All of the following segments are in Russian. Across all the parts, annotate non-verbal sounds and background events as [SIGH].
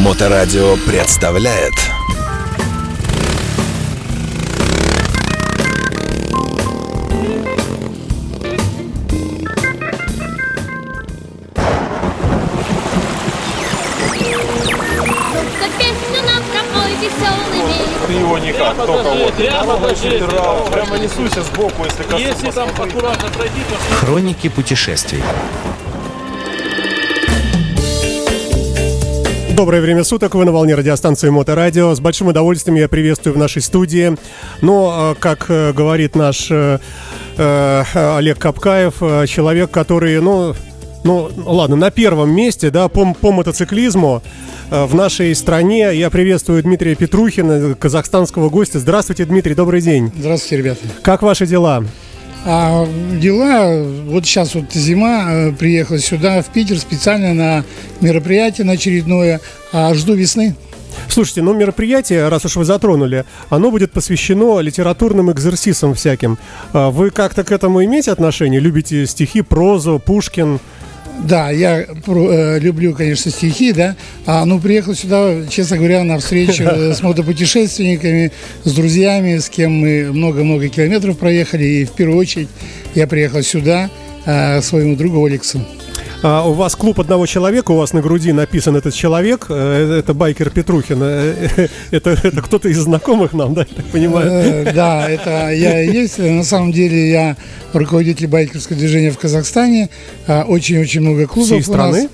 Моторадио представляет его никак, только вот. прямо Ногой пошли. задирал, Прямо несуйся сбоку, если. Если там аккуратно пройти, то Хроники путешествий. Доброе время суток, вы на волне радиостанции Моторадио. С большим удовольствием я приветствую в нашей студии. Но, э, как э, говорит наш э, э, Олег Капкаев, человек, который, ну, ну, ладно, на первом месте, да, по, по мотоциклизму э, в нашей стране. Я приветствую Дмитрия Петрухина, казахстанского гостя. Здравствуйте, Дмитрий, добрый день. Здравствуйте, ребята. Как ваши дела? А дела, вот сейчас вот зима, э, приехал сюда, в Питер, специально на мероприятие на очередное, а жду весны. Слушайте, ну мероприятие, раз уж вы затронули, оно будет посвящено литературным экзерсисам всяким. А Вы как-то к этому имеете отношение? Любите стихи, прозу, Пушкин? Да, я э, люблю, конечно, стихи, да, а ну приехал сюда, честно говоря, на встречу [LAUGHS] с мотопутешественниками, с друзьями, с кем мы много-много километров проехали, и в первую очередь я приехал сюда э, своему другу Олексу. А у вас клуб одного человека, у вас на груди написан этот человек, э, это байкер Петрухин. Э, Это, это кто-то из знакомых нам, да, я так понимаю? Э, Да, это я и есть. На самом деле я руководитель байкерского движения в Казахстане. А, Очень-очень много клубов Всей страны?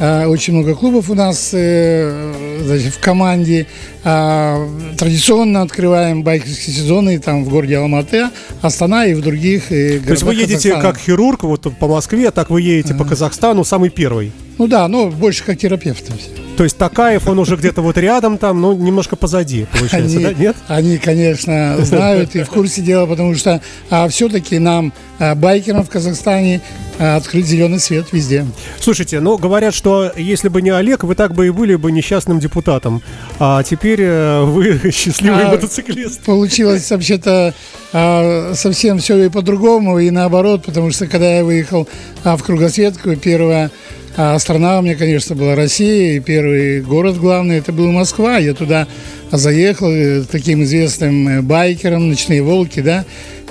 А, Очень много клубов у нас э, значит, в команде. А, Традиционно открываем байкерские сезоны там в городе Алматы, Астана и в других э, То есть вы городах едете Казахстана. как хирург вот по Москве, так вы едете по Казахстану, самый первый. Ну да, ну больше как терапевт. То есть Такаев, он уже где-то вот рядом там, ну немножко позади, получается, Они, да? Нет? они, конечно, знают и в курсе дела, потому что а, все-таки нам, а, байкерам в Казахстане, а, открыт зеленый свет везде. Слушайте, ну говорят, что если бы не Олег, вы так бы и были бы несчастным депутатом. А теперь э, вы [LAUGHS] счастливый А, мотоциклист. Получилось вообще-то а, совсем все и по-другому, и наоборот, потому что когда я выехал а, в кругосветку, первая а, страна у меня, конечно, была Россия, и первый город главный, это был Москва. Я туда заехал э, таким известным э, байкером, ночные волки, да,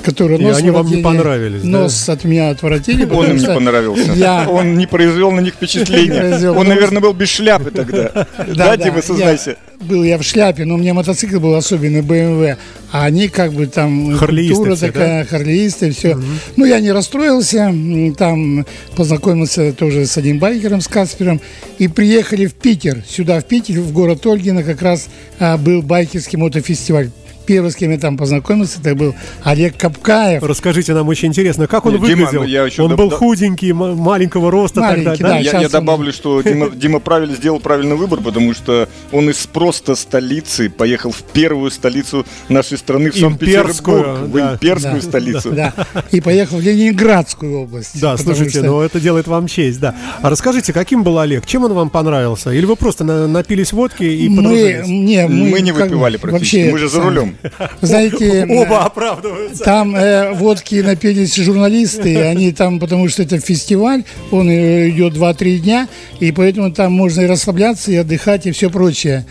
которые И нос они вам не понравились, да? Нос от меня отворотили. Он им не понравился. Я, Он не произвел на них [LAUGHS] впечатления. Он, наверное, был без шляпы тогда. Да, Дима, сознайся. я был я в шляпе, но у меня мотоцикл был особенный BMW, а они как бы там культура все, такая, харлеисты, все. Ну, я не расстроился, там познакомился тоже с одним байкером, с Каспером, и приехали в Питер, сюда в Питер, в город Ольгино, как раз а, был байкерский мотофестиваль. Первый, с кем я там познакомился, это был Олег Капкаев. Расскажите нам очень интересно, как он Нет, Дима, выглядел? я еще он доб- был худенький, маленького роста Маленький, тогда, да? да. Я, я он- добавлю, что [LAUGHS] Дима, Дима правильно сделал правильный выбор, потому что он из просто столицы поехал в первую столицу нашей страны, в Санкт-Петербург, в да. имперскую Да, столицу. Да, и поехал в Ленинградскую область. Да, слушайте, что- ну это делает вам честь, да. А расскажите, каким был Олег? Чем он вам понравился? Или вы просто на- напились водки и мы, не, мы, Мы не выпивали практически, вообще мы же за рулем. Знаете, Оба оправдываются. там э, водки напились журналисты, они там, потому что это фестиваль, он э, идет 2-3 дня, и поэтому там можно и расслабляться, и отдыхать, и все прочее.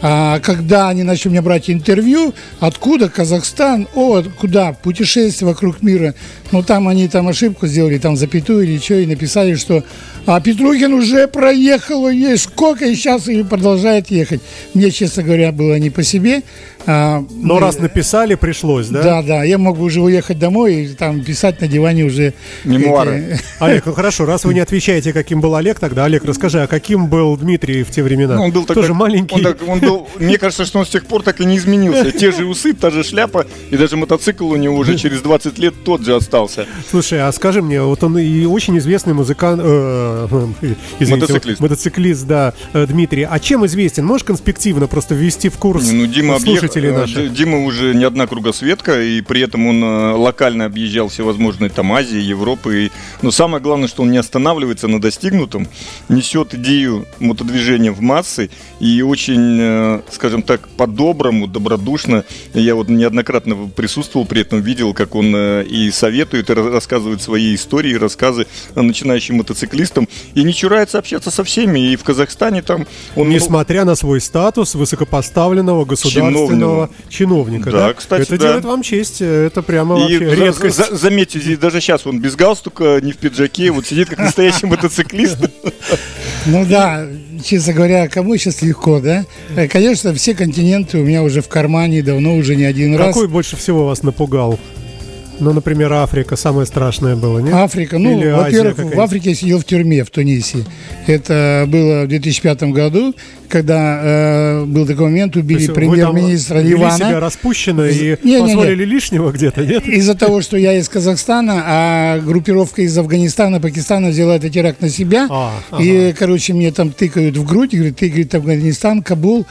А когда они начали мне брать интервью, откуда Казахстан, о, куда, путешествие вокруг мира, ну там они там ошибку сделали, там запятую или что, и написали, что а Петрухин уже проехал, ей сколько, и сейчас и продолжает ехать. Мне, честно говоря, было не по себе. А, Но мы- раз написали, пришлось, да? да, да, я мог бы уже уехать домой и там писать на диване уже Мемуары. эти- [LAUGHS] Олег, ну хорошо, раз вы не отвечаете, каким был Олег, тогда, Олег, расскажи, а каким был Дмитрий в те времена? Ну, он был Тоже тогда- маленький. Он, так- он был, мне кажется, что он с тех пор так и не изменился. Те же усы, та же шляпа, и даже мотоцикл у него уже [LAUGHS] через 20 лет тот же остался. Слушай, а скажи мне, вот он и очень известный музыкант, э, [LAUGHS] извините, Мотоциклист. мотоциклист, да, э, Дмитрий. А чем известен? Можешь конспективно просто ввести в курс Ну, Дима, объех- слушателей э, наших? Дима уже не одна кругосветка, и при этом он э, локально объезжал всевозможные там Азии, Европы. И- Но самое главное, что он не останавливается на достигнутом, несет идею мотодвижения в массы и очень э, э, скажем так, по-доброму, добродушно. Я вот неоднократно присутствовал при этом, видел, как он э, и советует, и ра- рассказывает свои истории, рассказы начинающим мотоциклистам. И не чурается общаться со всеми. И в Казахстане там он... Несмотря на свой статус высокопоставленного государственного чиновника. Да, кстати, Это да. делает вам честь. Это прямо И вообще за- редкость. за- заметьте, здесь даже сейчас он без галстука, не в пиджаке, вот сидит как настоящий [LAUGHS] мотоциклист. Ну да, честно говоря, кому сейчас легко, да? Э, Конечно, все континенты у меня уже в кармане давно, уже не один раз. Какой больше всего вас напугал? Ну, например, Африка самое страшное было, нет? Африка, ну, Или во-первых, в? Африке я сидел в тюрьме в Тунисе. Это было в 2005 году, когда э, был такой момент, убили премьер-министра Ливана. себя распущенно и Не-не-не. позволили лишнего где-то, нет? Из-за того, что я из Казахстана, а группировка из Афганистана, Пакистана взяла этот теракт на себя. А, И, короче, мне там тыкают в грудь, говорят, ты, говорит, Афганистан, Кабул.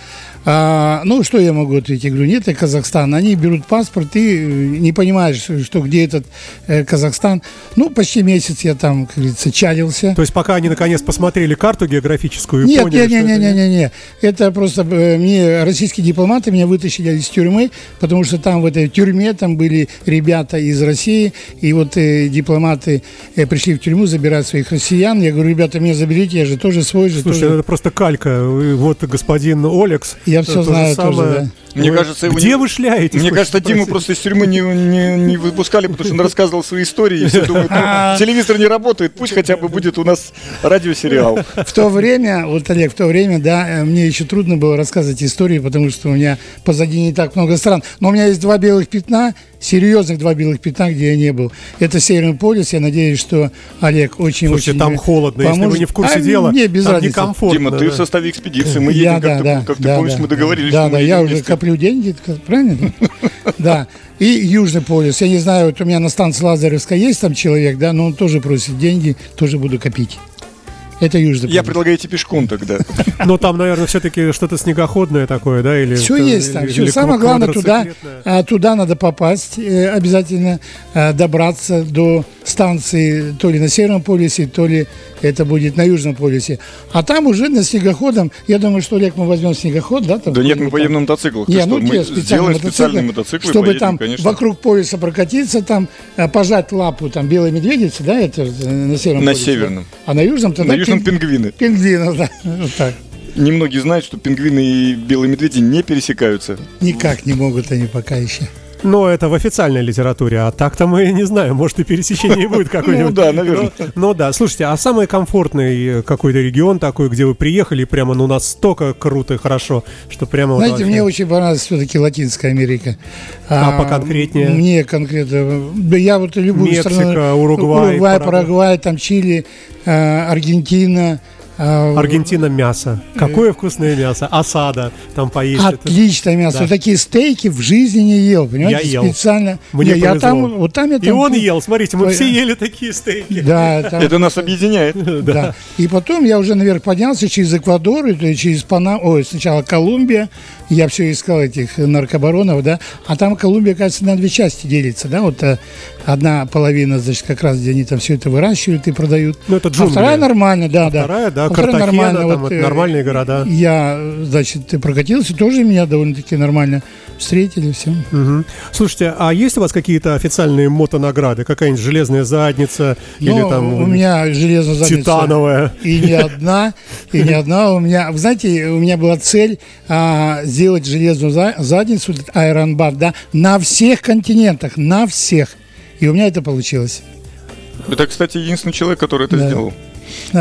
А, ну, что я могу ответить? Я говорю, нет, это Казахстан. Они берут паспорт, ты э, не понимаешь, что где этот э, Казахстан. Ну, почти месяц я там, как говорится, чадился. То есть пока они наконец посмотрели карту географическую и Нет, поняли, нет, нет, это нет, нет, нет. Это просто э, мне российские дипломаты меня вытащили из тюрьмы, потому что там в этой тюрьме там были ребята из России, и вот э, дипломаты э, пришли в тюрьму забирать своих россиян. Я говорю, ребята, меня заберите, я же тоже свой же. Слушайте, тоже». это просто калька. Вот господин Олекс. Я то же знаю тоже, да. Мне Вы- кажется, его где не- вы шляетесь? Мне кажется, Диму спросить? просто из тюрьмы не, не, не выпускали, потому что он рассказывал свои истории, и все думают, ну, [LAUGHS] телевизор не работает, пусть хотя бы будет у нас радиосериал. В то время, вот, Олег, в то время, да, э, мне еще трудно было рассказывать истории, потому что у меня позади не так много стран. Но у меня есть два белых пятна, серьезных два белых пятна, где я не был. Это Северный полюс. Я надеюсь, что Олег очень-очень Слушайте, там мне холодно, если вы поможет. не в курсе А, дела, Мне без там разницы. некомфортно. Дима, ты да. в составе экспедиции, мы Я, едем, как, да, ты, да, как ты да, помнишь, да. мы договорились, Да, что да, мы я едем уже вместе. коплю деньги, правильно? [LAUGHS] Да. И Южный полюс. Я не знаю, вот у меня на станции Лазаревская есть там человек, да, но он тоже просит деньги, тоже буду копить. Это Южный Я предлагаю идти пешком тогда. [LAUGHS] Но там, наверное, все-таки что-то снегоходное такое, да? Или Все есть там. или Самое главное, туда, а, туда надо попасть, э, обязательно э, добраться до станции то ли на Северном полюсе, то ли это будет на Южном полюсе. А там уже на снегоходом, я думаю, что, Олег, мы возьмем снегоход, да? там Да нет, мы поедем там? на мотоциклах. Не, ну мы сделаем мотоциклы, специальные мотоциклы, чтобы поедем, там конечно. вокруг полюса прокатиться, там э, пожать лапу там белой медведицы, да, это на Северном На полюсе, да? Северном. А на Южном тогда На пин- пингвины. пингвинов, да, вот так. Немногие знают, что пингвины и белые медведи не пересекаются. Никак не могут они пока еще. Но это в официальной литературе, а так-то мы не знаем, может и пересечение будет [LAUGHS] какое-нибудь. Ну да, наверное. Но- Ну да, слушайте, а самый комфортный э, какой-то регион такой, где вы приехали, прямо ну настолько круто и хорошо, что прямо Знаете, мне очень понравилась все-таки Латинская Америка. А поконкретнее? Мне конкретно. Да я вот любую Мексика, страну. Уругвай, Уругвай, Парагвай. Парагвай, там Чили, э, Аргентина. Э, Аргентина мясо. Какое вкусное мясо. Осада там поесть. это- Отличное мясо. Да. Вот такие стейки в жизни не ел, понимаете? Я ел. Специально. Мне Не, я там, вот там я И там- он ел, смотрите, мы Ой, все а. ели такие стейки. Да, там- Это нас объединяет. [LAUGHS] Да. И потом я уже наверх поднялся через Эквадор, это через Панаму, ой, сначала Колумбия, я все искал этих наркобаронов, да, а там Колумбия, кажется, на две части делится, да, вот э, одна половина, значит, как раз, где они там все это выращивают и продают. Ну, это а джунгли. вторая нормально, да, да. Вторая, да, А вторая Картахена, нормально, там вот, э, нормальные города. Я, значит, прокатился, тоже меня довольно-таки нормально встретили, все. Мгм. Слушайте, а есть у вас какие-то официальные мотонаграды? Какая-нибудь железная задница или Ну, там у меня железная задница. титановая? И не одна, и не одна. У меня, вы знаете, у меня была цель а, сделать железную за- задницу, Iron Bar, да, на всех континентах, на всех. И у меня это получилось. Это, кстати, единственный человек, который это Да. сделал.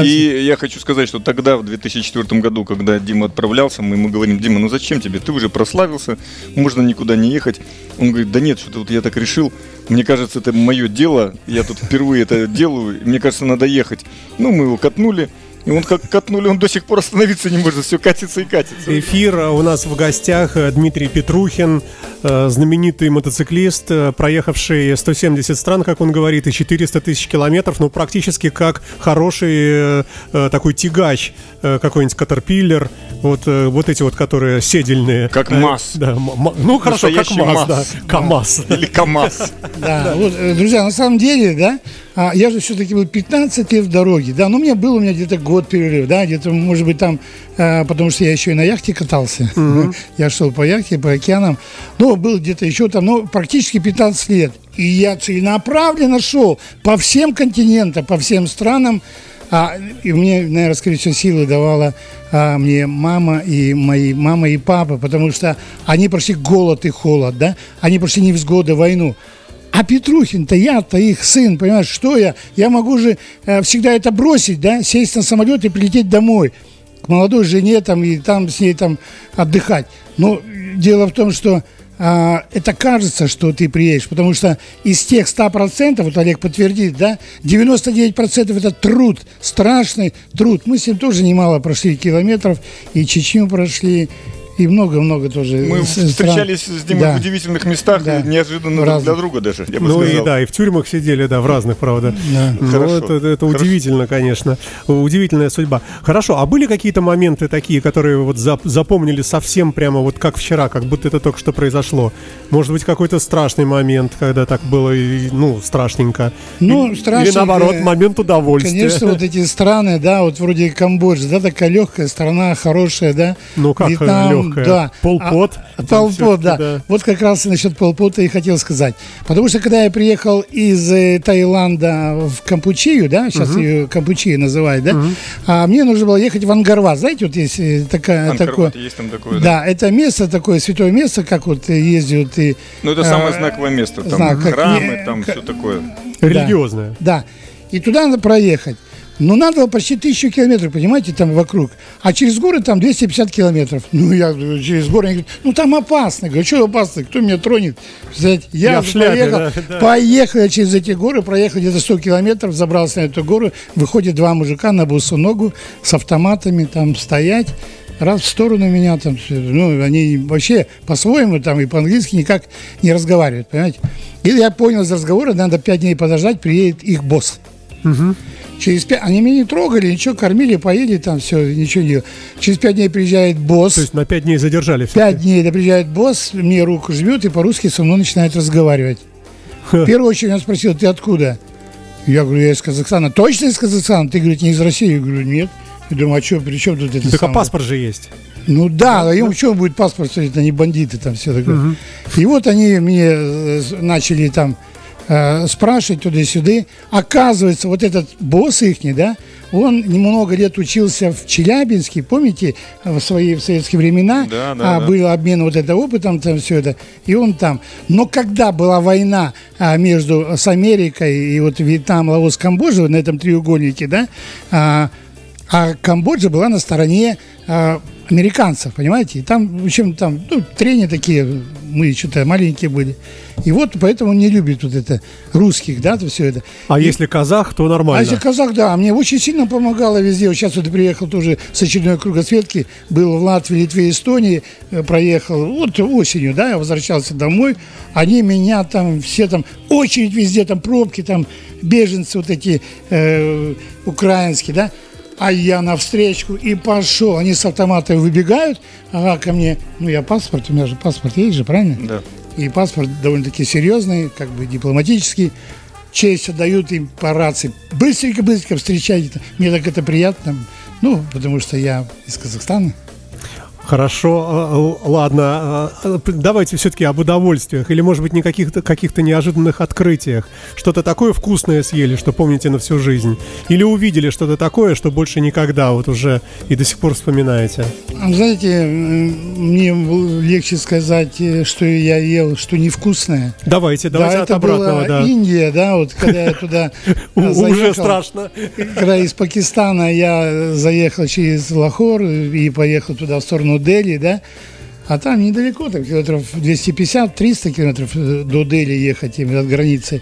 И я хочу сказать, что тогда, в 2004 году, когда Дима отправлялся, мы ему говорим, Дима, ну зачем тебе? Ты уже прославился, можно никуда не ехать. Он говорит, да нет, что-то вот я так решил. Мне кажется, это мое дело, я тут впервые это делаю, мне кажется, надо ехать. Ну, мы его катнули, и он как катнули, он до сих пор остановиться не может, все катится и катится. Эфир у нас в гостях э, Дмитрий Петрухин, э, знаменитый мотоциклист, э, проехавший 170 стран, как он говорит, и 400 тысяч километров, ну практически как хороший такой тягач, какой-нибудь Caterpillar, Вот, вот эти вот, которые седельные. Как МАЗ. Да, ну хорошо, как Настоящий МАЗ, да. МАЗ. КамАЗ. Или КАМАЗ. Да, вот, друзья, на самом деле, да, а, я же все-таки был 15 лет в дороге, да, но у меня был у меня где-то год перерыв, да, где-то, может быть, там, э, потому что я еще и на яхте катался, [LAUGHS] я шел по яхте, по океанам, но был где-то еще там, ну, практически 15 лет, и я целенаправленно шел по всем континентам, по всем странам, а, и мне, наверное, скорее всего, силы давала а, мне мама и мои мама и папа, потому что они прошли голод и холод, да, они прошли невзгоды, войну. А Петрухин-то, я-то их сын, понимаешь, что я? Я могу же э, всегда это бросить, да, сесть на самолет и прилететь домой к молодой жене там и там с ней там отдыхать. Но дело в том, что а, это кажется, что ты приедешь, потому что из тех 100%, вот Олег подтвердит, да, 99% это труд, страшный труд. Мы с ним тоже немало прошли километров, и Чечню прошли, и много-много тоже. Мы стран. встречались с Димой Да. в удивительных местах, Да. неожиданно друг Разных. для друга даже, я бы Ну и сказал. да, и в тюрьмах сидели, да, в разных, правда. Да. Ну, Хорошо. это, это Хорошо. удивительно, конечно. Удивительная судьба. Хорошо, а были какие-то моменты такие, которые вот зап- запомнили совсем прямо вот как вчера, как будто это только что произошло? Может быть, какой-то страшный момент, когда так было, и, ну, страшненько? Ну, страшненько. Или наоборот, момент удовольствия? Конечно, вот эти страны, да, вот вроде Камбоджа, да, такая легкая страна, хорошая, да. Ну, как легкая? Да. Полпот? А, Полпот, да. да. Вот как раз и насчет Полпота и хотел сказать. Потому что когда я приехал из э, Таиланда в Кампучию, да, сейчас ее Кампучия называют, да, а мне нужно было ехать в Ангарва. Знаете, вот есть э, такая, такое... есть там такое, да. Да, это место такое, святое место, как вот ездят и... Ну, это самое э, знаковое место. Там знак, как храмы, не- там как- все такое. Религиозная. Да. И туда надо проехать. Но надо было почти тысячу километров, понимаете, там вокруг. А через горы там 250 километров. Ну, я говорю, через горы. Они говорят, ну, там опасно. Я говорю, что опасно? Кто меня тронет? Я, Я в шляпе, поехал, да, поехал я через эти горы, проехал где-то 100 километров, забрался на эту гору, выходят два мужика на босу ногу с автоматами там стоять. Раз в сторону меня там, ну, они вообще по-своему там и по-английски никак не разговаривают, понимаете? И я понял из разговора, надо пять дней подождать, приедет их босс. Через пять, они меня не трогали, ничего, кормили, поели, там все, ничего не. Через пять дней приезжает босс. То есть на пять дней задержали все. Пять дней да, приезжает босс, мне руку жмет и по-русски со мной начинает разговаривать. В первую очередь он спросил, ты откуда? Я говорю, я из Казахстана. Точно из Казахстана? Ты, говорит, не из России? Я говорю, нет. Я думаю, а что, при чем тут это Так а самое? паспорт же есть. Ну да, а ему что будет паспорт стоит, они бандиты там все такое. И вот они мне э, начали там э, спрашивать туда-сюда. Оказывается, вот этот босс ихний, да, он немного лет учился в Челябинске, помните, в свои в советские времена Да, да, а, да. был обмен вот это опытом, там все это, и он там. Но когда была война а, между с Америкой и вот Вьетнам, Лаос, Камбоджа на этом треугольнике, да, а, а Камбоджа была на стороне а, американцев, понимаете? И там, в общем, там, ну, трения такие, мы что-то маленькие были. И вот поэтому он не любит вот это русских, да, то все это. А И- если казах, то а нормально. если казах, да, мне очень сильно помогало везде. Вот сейчас вот приехал тоже с очередной кругосветки, был в Латвии, Литве, Эстонии, э, проехал, вот осенью, да, я возвращался домой, они меня там, все там, очередь везде, там пробки, там беженцы вот эти э, украинские, да, а я навстречу и пошел. Они с автоматом выбегают, ага, ко мне, ну я паспорт, у меня же паспорт есть же, правильно? Да. И паспорт довольно-таки серьезный, как бы дипломатический. Честь отдают им по рации. Быстренько-быстренько встречайте. Мне так это приятно. Ну, потому что я из Казахстана. Хорошо, а, л- ладно. п- Давайте все-таки об удовольствиях. Или, может быть, не каких-то каких-то неожиданных открытиях. Что-то такое вкусное съели, что помните на всю жизнь. Или увидели что-то такое, что больше никогда вот уже и до сих пор вспоминаете. Знаете, мне легче сказать, э, что я ел, что невкусное. Давайте, давайте да, от это обратного, была да. Индия, да, вот когда я [LAUGHS] туда э, Уже страшно. Когда из Пакистана я заехал через Лахор и поехал туда в сторону Дели, да, а там недалеко, там километров 250-300 километров э, до Дели ехать именно от границы.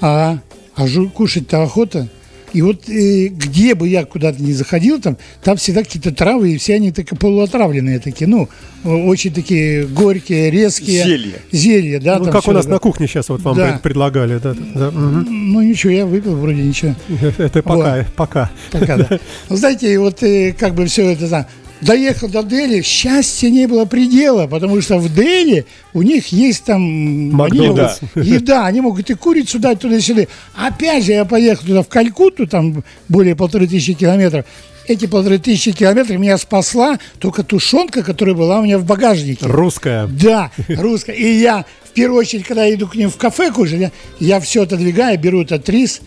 А, а жу- кушать-то охота. И вот э, где бы я куда-то не заходил, там, там всегда какие-то травы, и все они такие полуотравленные такие, ну, очень такие горькие, резкие. Зелья. Зелья, да. Ну, там как у нас такое. на кухне сейчас вот вам Да. пред- предлагали. Да, да, мгм. Ну, ничего, я выпил вроде ничего. [LAUGHS] Это пока, пока. Пока, да. [LAUGHS] Ну, знаете, и вот э, как бы все это, да. Доехал до Дели, счастья не было предела, потому что в Дели у них есть там они могут- еда, они могут и курицу дать туда-сюда. Опять же, я поехал туда в Калькутту, там более полторы тысячи километров. Эти полторы тысячи километров меня спасла только тушенка, которая была у меня в багажнике. Русская. Да, русская. И я, в первую очередь, когда я иду к ним в кафе кушать, я, я все отодвигаю, беру этот рис,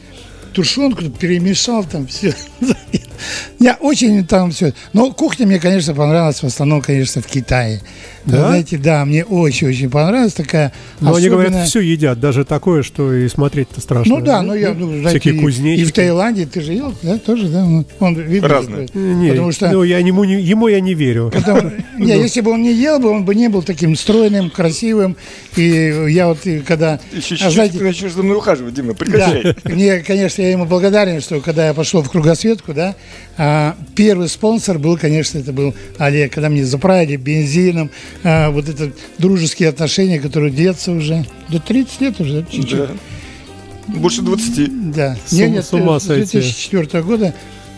тушенку, перемешал там все. Я очень там все. Но кухня мне, конечно, понравилась в основном, конечно, в Китае. Да? Вы Знаете, да, мне очень-очень понравилась такая. Но они говорят, особенная- все едят, даже такое, что и смотреть-то страшно. Ну да, ну я, ну, знаете, Всякие и- кузнечики. И в Таиланде ты же ел, да, тоже, да? Ну, Он видно. Не, Потому что ну, я ему, не, ему я не верю. Потому- [LAUGHS] не, если бы он не ел бы, он бы не был таким стройным, красивым. И я вот когда... Еще а, знаете, ты начнешь за мной ухаживать, Дима, да, прекращай. мне, конечно, я ему благодарен, что когда я пошел в кругосветку, да, а, первый спонсор был, конечно, это был Олег, когда мне заправили бензином, а, вот это дружеские отношения, которые длятся уже до 30 лет уже, чуть-чуть. Да. Больше 20. Да. С ума- с ума с сойти. 2004 года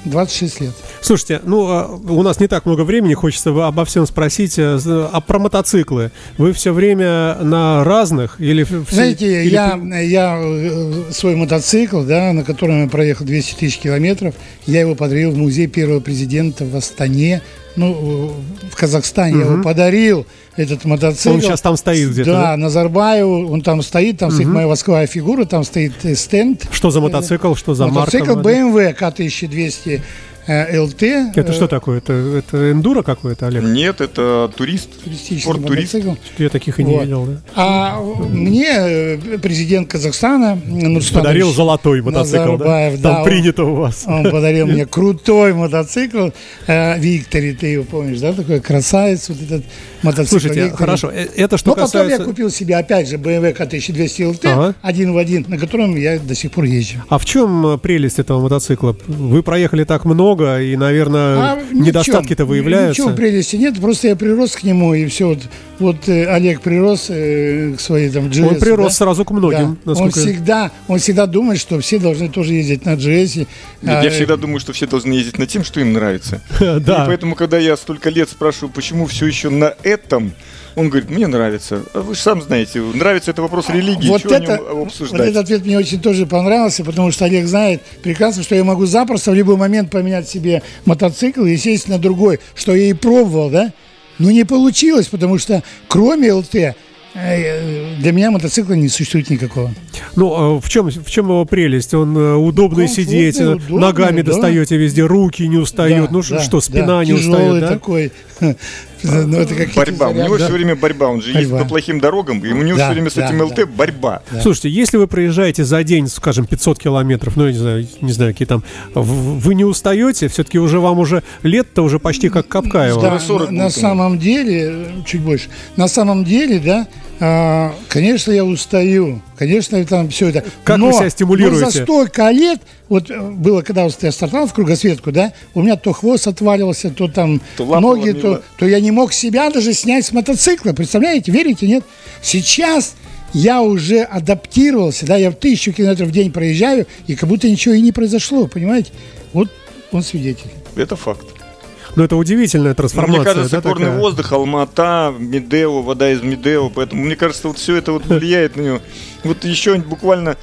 26 лет. Слушайте, ну, а, у нас не так много времени, хочется обо всем спросить. э, А про мотоциклы? Вы все время на разных? Или Знаете, или я, я э, свой мотоцикл, да, на котором я проехал 200 тысяч километров, я его подарил в музей первого президента в Астане, ну, э, в Казахстане. Я его подарил, этот мотоцикл. Он щас там стоит где-то, Да, да? Назарбаеву, он там стоит, там стоит моя восковая фигура, там стоит э, стенд. Что за мотоцикл, что за марка? Мотоцикл? BMW К1200 э, ЛТ. Это э, что такое? Это, это эндуро какое-то, Олег? Нет, это турист. Туристический турист. мотоцикл. Я таких и не Вот. видел. да. А мне э, президент Казахстана Нурсултан Подарил золотой мотоцикл, да? Назарбаев, Там он- принято у вас. Он подарил мне крутой мотоцикл. Э, Виктори, ты его помнишь, да? Такой красавец, вот этот мотоцикл. Слушайте, хорошо, э, это что Но потом касается... я купил себе опять же BMW К1200 ЛТ, Ага. один в один, на котором я до сих пор езжу. А в чем э, прелесть этого мотоцикла? Вы проехали так много, и, наверное, А недостатки-то выявляются. Ничего прелести нет, просто я прирос к нему, и все. Вот, вот э, Олег прирос э, к своей там GS. Он прирос да? сразу к многим, Да. Он насколько... всегда, он всегда думает, что все должны тоже ездить на GS. Нет, А, я всегда думаю, что все должны ездить на тем, что им нравится. [LAUGHS] Да. И поэтому, когда я столько лет спрашиваю, почему все еще на этом, он говорит, мне нравится. А вы же сам знаете, нравится это вопрос религии, вот чего это, нем вот обсуждать? этот ответ мне очень тоже понравился, потому что Олег знает прекрасно, что я могу запросто в любой момент поменять себе мотоцикл и сесть на другой, что я и пробовал, да? Но не получилось, потому что кроме ЛТ э, для меня мотоцикла не существует никакого. Ну, а в чем, в чем его прелесть? Он э, удобный Комфортный, сидеть, э, удобный, ногами да. достаете везде, руки не устают. Да, ну да, что, спина да, не тяжелый устает, да? такой. [LAUGHS] Ну, это как Борьба. У него да. все время борьба. Он же ездит Борьба. по плохим дорогам, и у него Да, все время с этим да. ЛТ борьба. Слушайте, если вы проезжаете за день, скажем, 500 километров, ну, я не знаю, не знаю, какие там, вы не устаете? Все-таки уже вам уже лет-то уже почти как Капкаева. Да, 40 на, на самом деле, чуть больше, на самом деле, да, а, конечно, я устаю, конечно, там все это. Как но, вы себя стимулируете? Но за столько лет, вот э, было, когда вот я стартовал в кругосветку, да, у меня то хвост отваливался, то там То ноги, ломила. то, то я не мог себя даже снять с мотоцикла, представляете, верите, нет? Сейчас я уже адаптировался, да, я в тысячу километров в день проезжаю, и как будто ничего и не произошло, понимаете? Вот он свидетель. Это факт. Ну, это удивительная Ну, трансформация. Мне кажется, да, горный такая? воздух, Алмата, Медео, вода из Медео, поэтому мне кажется, вот все это вот влияет на него. Вот еще буквально,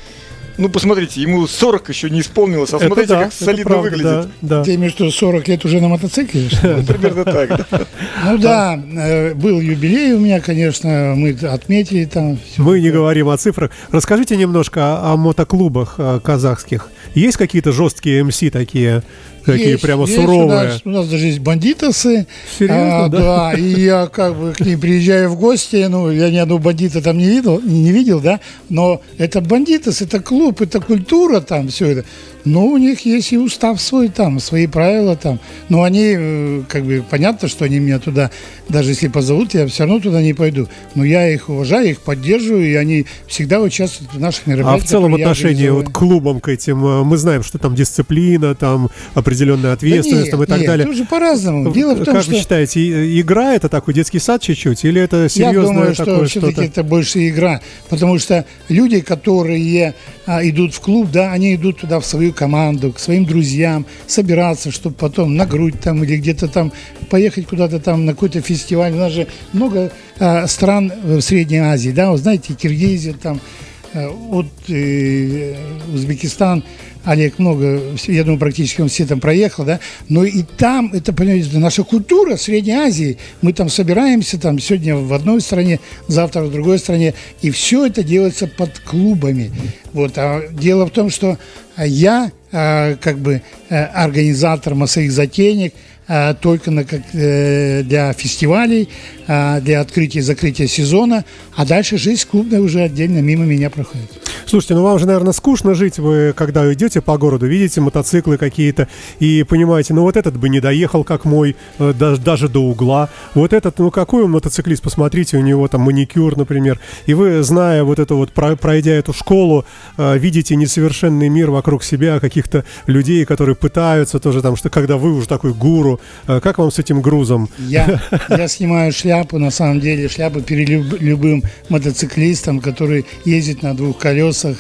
ну посмотрите, ему 40 еще не исполнилось, а Это смотрите, да, как солидно правда, выглядит. Да, да. Ты имеешь в виду 40 лет уже на мотоцикле? [LAUGHS] Примерно так. да. Ну да, э, был юбилей у меня, конечно, мы отметили там. Мы не говорим о цифрах. Расскажите немножко о, о мотоклубах э, казахских. Есть какие-то жесткие МС такие, такие Есть, прямо есть суровые? У нас, у нас даже есть бандитосы. Серьезно, А, да? да? и я как бы к ним приезжаю в гости, ну, я ни одного бандита там не видел, не видел, да, но это бандитос, это клуб, это культура там, все это. Но у них есть и устав свой там, свои правила там. Но они, э, как бы, понятно, что они меня туда, даже если позовут, я все равно туда не пойду. Но я их уважаю, их поддерживаю, и они всегда участвуют в наших А мероприятиях. в целом я отношение вот к клубам, к этим, э, мы знаем, что там дисциплина, там определенная ответственность там, и так нет, далее. Тоже по-разному. Дело в том, как что вы считаете, игра это такой детский сад чуть-чуть, или это Я серьезное думаю, что такое все-таки что-то? это больше игра, потому что люди, которые а, идут в клуб, да, они идут туда в свою команду, к своим друзьям, собираться, чтобы потом на грудь там или где-то там поехать куда-то там на какой-то фестиваль. У нас же много а, стран в Средней Азии, да, вы знаете, Киргизия там, от э, Узбекистан, Олег много, я думаю, практически он все там проехал, да, но и там, это, понимаете, наша культура Средней Азии, мы там собираемся, там, сегодня в одной стране, завтра в другой стране, и все это делается под клубами, вот, а дело в том, что я, а, как бы, э, организатор массовых затейник, а, только на, как, э, для фестивалей, для открытия и закрытия сезона, а дальше жизнь клубная уже отдельно мимо меня проходит. Слушайте, ну вам же, наверное, скучно жить. Вы, когда идете по городу, видите мотоциклы какие-то и понимаете, ну вот этот бы не доехал, как мой, э, даже, даже до угла. Вот этот, ну какой он мотоциклист, посмотрите, у него там маникюр, например. И вы, зная вот это вот, про- пройдя эту школу, э, видите несовершенный мир вокруг себя, каких-то людей, которые пытаются тоже там, что когда вы уже такой гуру, э, как вам с этим грузом? Я, [LAUGHS] я снимаю шляпу, на самом деле, шляпу перед люб- любым мотоциклистом, который ездит на двух колесах.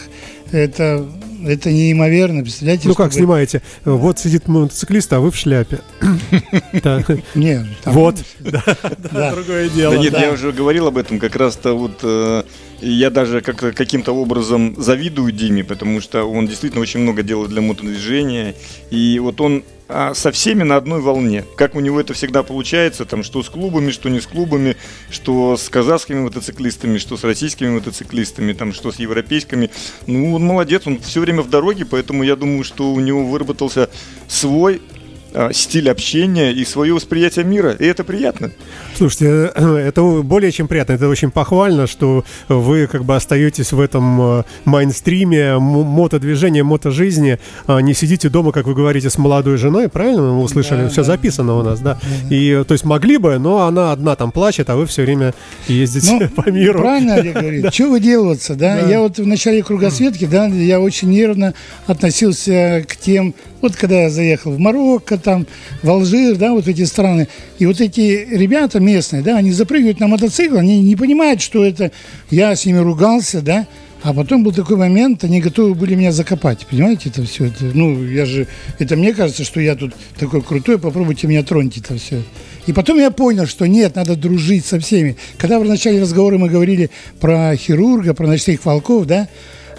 Это, это неимоверно, представляете? Ну как чтобы- снимаете? Вот сидит мотоциклист, а вы в шляпе. [LAUGHS] Нет, Вот. [LAUGHS] да. Другое Да дело. нет, да. я уже говорил об этом, как раз-то вот э, я даже как, каким-то образом завидую Диме, потому что он действительно очень много делает для мотодвижения, и вот он со всеми на одной волне. Как у него это всегда получается, там, что с клубами, что не с клубами, что с казахскими мотоциклистами, что с российскими мотоциклистами, там, что с европейскими. Ну, он молодец, он все время в дороге, поэтому я думаю, что у него выработался свой а, стиль общения и свое восприятие мира, и это приятно. Слушайте, э, это более чем приятно, это очень похвально, что вы как бы остаетесь в этом э, майнстриме мотодвижения, мотожизни, а не сидите дома, как вы говорите, с молодой женой, правильно мы услышали? Да, все да. записано у нас, да? И, э, то есть могли бы, но она одна там плачет, а вы все время ездите Ну, [LAUGHS] по миру. Правильно Олег говорит. Что выделываться, да? Я вот в начале кругосветки, да, я очень нервно относился к тем, вот когда я заехал в Марокко, там, в Алжир, да, вот эти страны, и вот эти ребята местные, да, они запрыгивают на мотоцикл, они не понимают, что это, я с ними ругался, да, а потом был такой момент, они готовы были меня закопать, понимаете, это все, это, ну, я же, это мне кажется, что я тут такой крутой, попробуйте меня троньте это все. И потом я понял, что нет, надо дружить со всеми. Когда в начале разговора мы говорили про хирурга, про ночных волков, да,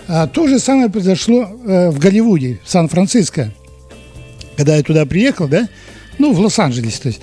а, то же самое произошло э, в Голливуде, в Сан-Франциско. Когда я туда приехал, да, ну, в Лос-Анджелес, то есть,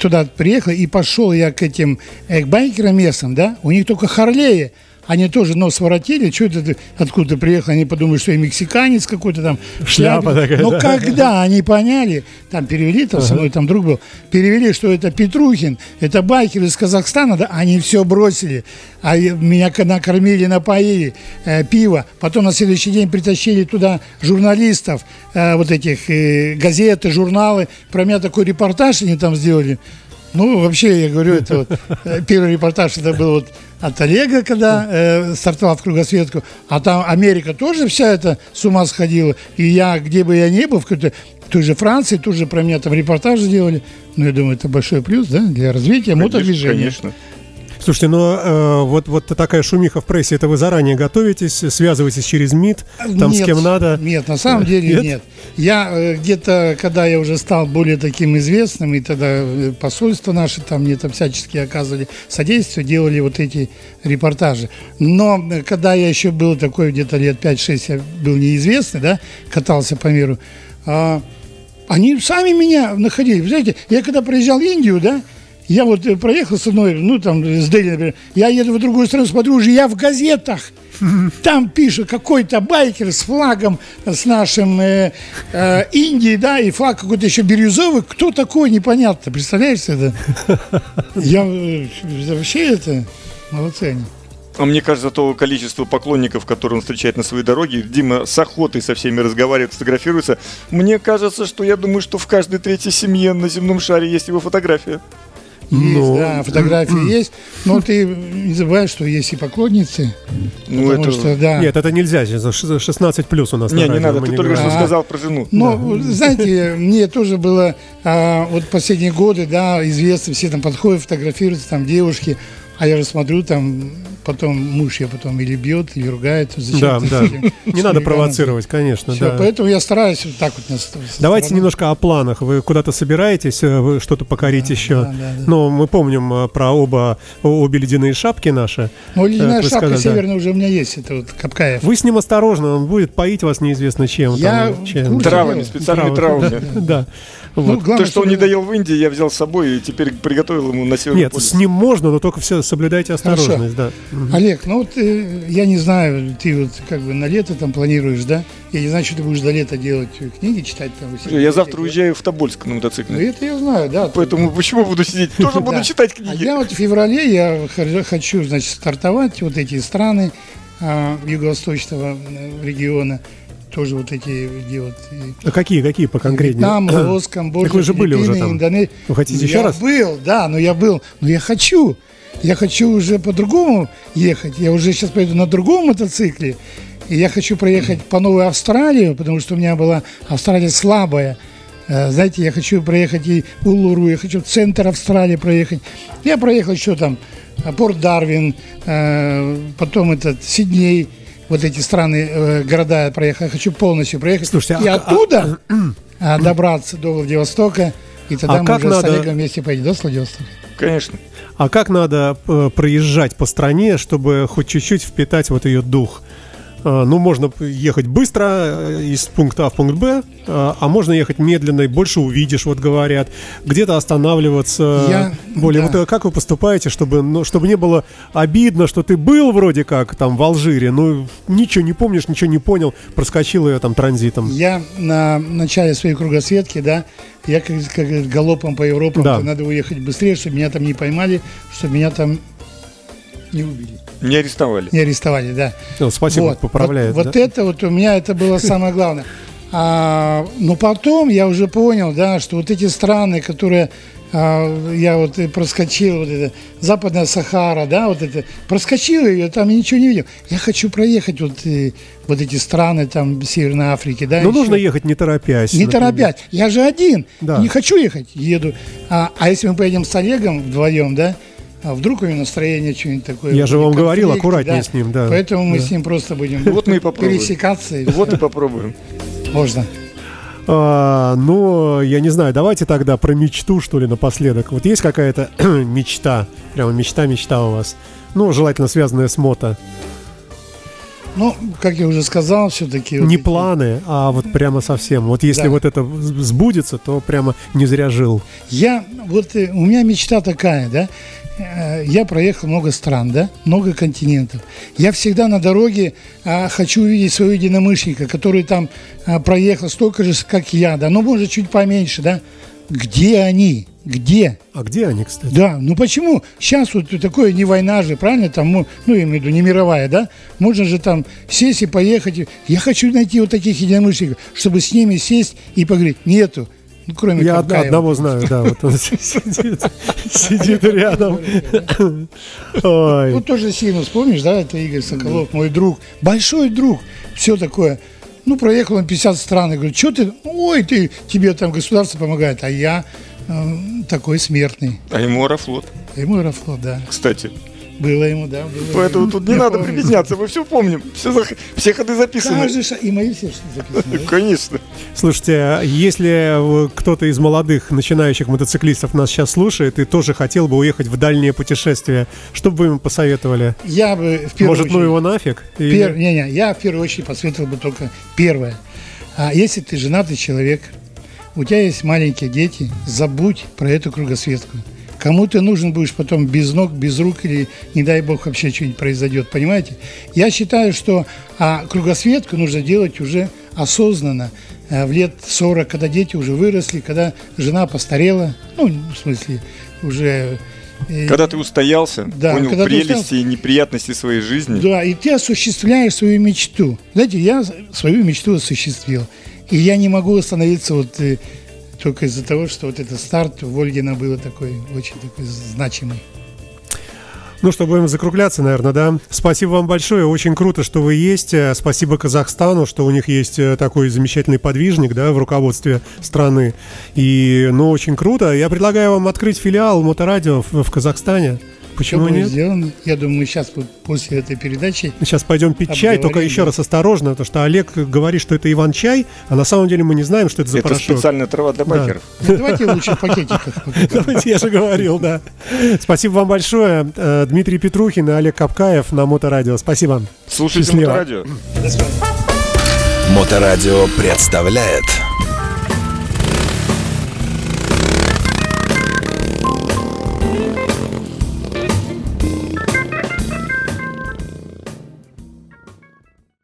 туда приехал, и пошел я к этим э, к байкерам местным, да, у них только Харлеи, они тоже нос воротили, что это откуда приехал, они подумают, что я мексиканец какой-то там, Шляпа такая, Но да. когда? Они поняли, там перевели, там со мной там друг был, перевели, что это Петрухин, это байкер из Казахстана, да, они все бросили, а меня накормили, напоили, э, пиво, потом на следующий день притащили туда журналистов, э, вот этих э, газеты, журналы, про меня такой репортаж они там сделали, ну, вообще, я говорю, это вот, э, первый репортаж это был вот от Олега, когда э, стартовал в кругосветку, а там Америка тоже вся это с ума сходила, и я, где бы я ни был, в какой-то той же Франции, тоже про меня там репортаж сделали, ну, я думаю, это большой плюс, да, для развития мотодвижения. Конечно. Слушайте, ну э, вот, вот такая шумиха в прессе, это вы заранее готовитесь, связываетесь через МИД, там с Нет, кем надо? Нет, на самом деле Нет? нет. Я э, где-то, когда я уже стал более таким известным, и тогда э, посольства наши там мне там всячески оказывали содействие, делали вот эти репортажи. Но э, когда я еще был такой, где-то лет 5-6, я был неизвестный, да, катался по миру, а, они сами меня находили. Вы знаете, я когда проезжал Индию, да, я вот э, проехал с одной, ну там с Дели, например, я еду в другую страну, смотрю, уже я в газетах. [LAUGHS] Там пишет какой-то байкер с флагом, с нашим э, э, Индии, да, и флаг какой-то еще бирюзовый. Кто такой, непонятно. Представляешь это? Я э, вообще это молодцы они. А мне кажется, то количество поклонников, которые он встречает на своей дороге, Дима с охотой со всеми разговаривает, фотографируется. Мне кажется, что я думаю, что в каждой третьей семье на земном шаре есть его фотография. Есть, да, фотографии [CLEARS THROAT] есть. Но ты не забывай, что есть и поклонницы. Ну, потому это... что, да. Нет, это нельзя, сейчас 16 плюс у нас Не, на не надо, ты не только что говорим. А. сказал про жену. Ну, знаете, мне тоже было а, вот последние годы, да, известно, все там подходят, фотографируются, там девушки. А я же смотрю, там потом муж я потом или бьет, или ругает. Зачем Да, да. Не надо провоцировать, конечно, да. Поэтому я стараюсь вот так вот. Давайте стороны. немножко о планах. Вы куда-то собираетесь, э, вы что-то покорить еще? да, да, да. Ну, мы помним э, про оба обе ледяные шапки наши. Ну, ледяная Как вы шапка сказали, да. северная уже у меня есть. Это вот Капкаев. Вы с ним осторожно, он будет поить вас неизвестно чем. Я там, чем. Травами, специальными травами. [LAUGHS] Да. да. Ну, Вот. главное, То, что он не доел в Индии, я взял с собой и теперь приготовил ему на Северный Нет, с ним можно, но только все соблюдайте осторожность, да. Мгм. Олег, ну вот э, я не знаю, ты вот как бы на лето там планируешь, да? Я не знаю, что ты будешь до лета делать, э, книги читать там. Я завтра уезжаю в Тобольск на Ну мотоцикле. это я знаю, да. Поэтому почему буду сидеть? [LAUGHS] Тоже буду Да. читать А книги. я вот в феврале я хочу, значит, стартовать вот эти страны а, юго-восточного э, региона, тоже вот эти, где вот А какие, какие поконкретнее? Вьетнам, Лаос, [CLEARS THROAT] Камбоджа, Так вы же были уже там. Индоне- Вы хотите Ну, еще я раз? был, да, но я был, но я хочу. Я хочу уже по-другому ехать. Я уже сейчас поеду на другом мотоцикле. И я хочу проехать по Новой Австралию, потому что у меня была Австралия слабая. Э, Знаете, я хочу проехать и Улуру, я хочу в центр Австралии проехать. Я проехал еще там э, Порт Дарвин, э, потом этот Сидней, вот эти страны, э, города. Я хочу полностью проехать. Слушайте, и а- оттуда а, добраться до Владивостока, и тогда А мы уже надо- с Олегом вместе поедем, да, с Владивостока? Конечно. А как надо э, проезжать по стране, чтобы хоть чуть-чуть впитать вот ее дух? Э, Ну, можно ехать быстро э, из пункта А в пункт Б, э, а можно ехать медленно, и больше увидишь, вот говорят. Где-то останавливаться Я- более. да. Вот э, как вы поступаете, чтобы, ну, чтобы не было обидно, что ты был вроде как там в Алжире, ну, ничего не помнишь, ничего не понял, проскочил ее там транзитом. Я на начале своей кругосветки, да, я как, как галопом по Европам, Да. надо уехать быстрее, чтобы меня там не поймали, чтобы меня там не убили, Не арестовали. не арестовали, да. Ну, Спасибо, вот, поправляет. Вот, вот да? это вот у меня это было самое главное. А, но потом я уже понял, да, что вот эти страны, которые а, я вот и проскочил, вот это Западная Сахара, да, вот это, проскочил ее, там и ничего не видел. Я хочу проехать вот, э, вот эти страны, там, Северной Африки, да. Ну, еще. нужно ехать не торопясь. Не например. торопясь. Я же один. Да. Не хочу ехать. Еду. А, а если мы поедем с Олегом вдвоем, да? А вдруг у него настроение что-нибудь такое. Я же вам конфликт, говорил, аккуратнее с ним, да. Поэтому мы Да. с ним просто будем [LAUGHS] Вот мы и попробуем. пересекаться. и Вот и попробуем. Можно. А, ну, я не знаю, давайте тогда про мечту, что ли, напоследок. Вот есть какая-то [CLEARS THROAT] мечта, прямо мечта-мечта у вас? Ну, желательно связанная с мото. Ну, как я уже сказал, все-таки... Не планы, а вот прямо совсем. Вот если Да. вот это сбудется, то прямо не зря жил. Я, вот э, у меня мечта такая, да, я проехал много стран, да, много континентов. Я всегда на дороге а, хочу увидеть своего единомышленника, который там а, проехал столько же, как я, да, но может чуть поменьше, да. Где они? Где? А где они, кстати? Да, ну почему? Сейчас вот такое не война же, правильно? Там, ну, ну, я имею в виду, не мировая, да? Можно же там сесть и поехать. Я хочу найти вот таких единомышленников, чтобы с ними сесть и поговорить. Нету. Ну, кроме Я Капкаева. одного знаю, да, вот он [LAUGHS] сидит, сидит рядом. Ой. Вот тоже Синус, помнишь, да, это Игорь Соколов, мой друг, большой друг, все такое. Ну, проехал он 50 стран, я говорю, что ты, ой, ты, тебе там государство помогает, а я э, такой смертный. А ему Аэрофлот, Ему Аэрофлот, да, кстати. Было ему, да, было. Поэтому тут не Я надо помню. прибедняться, мы все помним. Все, за- все ходы записаны. Каждый шаг, и мои все записаны. да? Конечно. Слушайте, а если э, кто-то из молодых начинающих мотоциклистов нас сейчас слушает и тоже хотел бы уехать в дальнее путешествие, что бы вы ему посоветовали? Я бы в первую Может, ну очередь- его нафиг? Или- Пер- не, не, я в первую очередь посоветовал бы только первое. А если ты женатый человек, у тебя есть маленькие дети, забудь про эту кругосветку. Кому ты нужен будешь потом без ног, без рук или, не дай бог, вообще что-нибудь произойдет, понимаете? Я считаю, что а, кругосветку нужно делать уже осознанно, э, в лет 40, когда дети уже выросли, когда жена постарела, ну, в смысле, уже... э, Когда ты устоялся, Да, понял прелести устоялся. и неприятности своей жизни. Да, и ты осуществляешь свою мечту. Знаете, я свою мечту осуществил. И я не могу остановиться вот э, только из-за того, что вот этот старт у Вольгина был такой, очень такой значимый. Ну что, будем закругляться, наверное, да? Спасибо вам большое, очень круто, что вы есть. Э, Спасибо Казахстану, что у них есть э, такой замечательный подвижник, да, в руководстве страны. И, ну, очень круто. Я предлагаю вам открыть филиал Моторадио в, в Казахстане. Почему нет? сделано. Я думаю, мы сейчас вот после этой передачи Сейчас пойдем пить чай, только еще да. раз осторожно, потому что Олег говорит, что это Иван-чай, а на самом деле мы не знаем, что это за Это порошок. специальная трава для байкеров. Ну, давайте лучше в пакетиках. Давайте, [LAUGHS] Я же говорил, да. Спасибо вам большое. Э, Дмитрий Петрухин и Олег Капкаев на Моторадио. Спасибо. Слушайте Счастливо. Моторадио. Моторадио представляет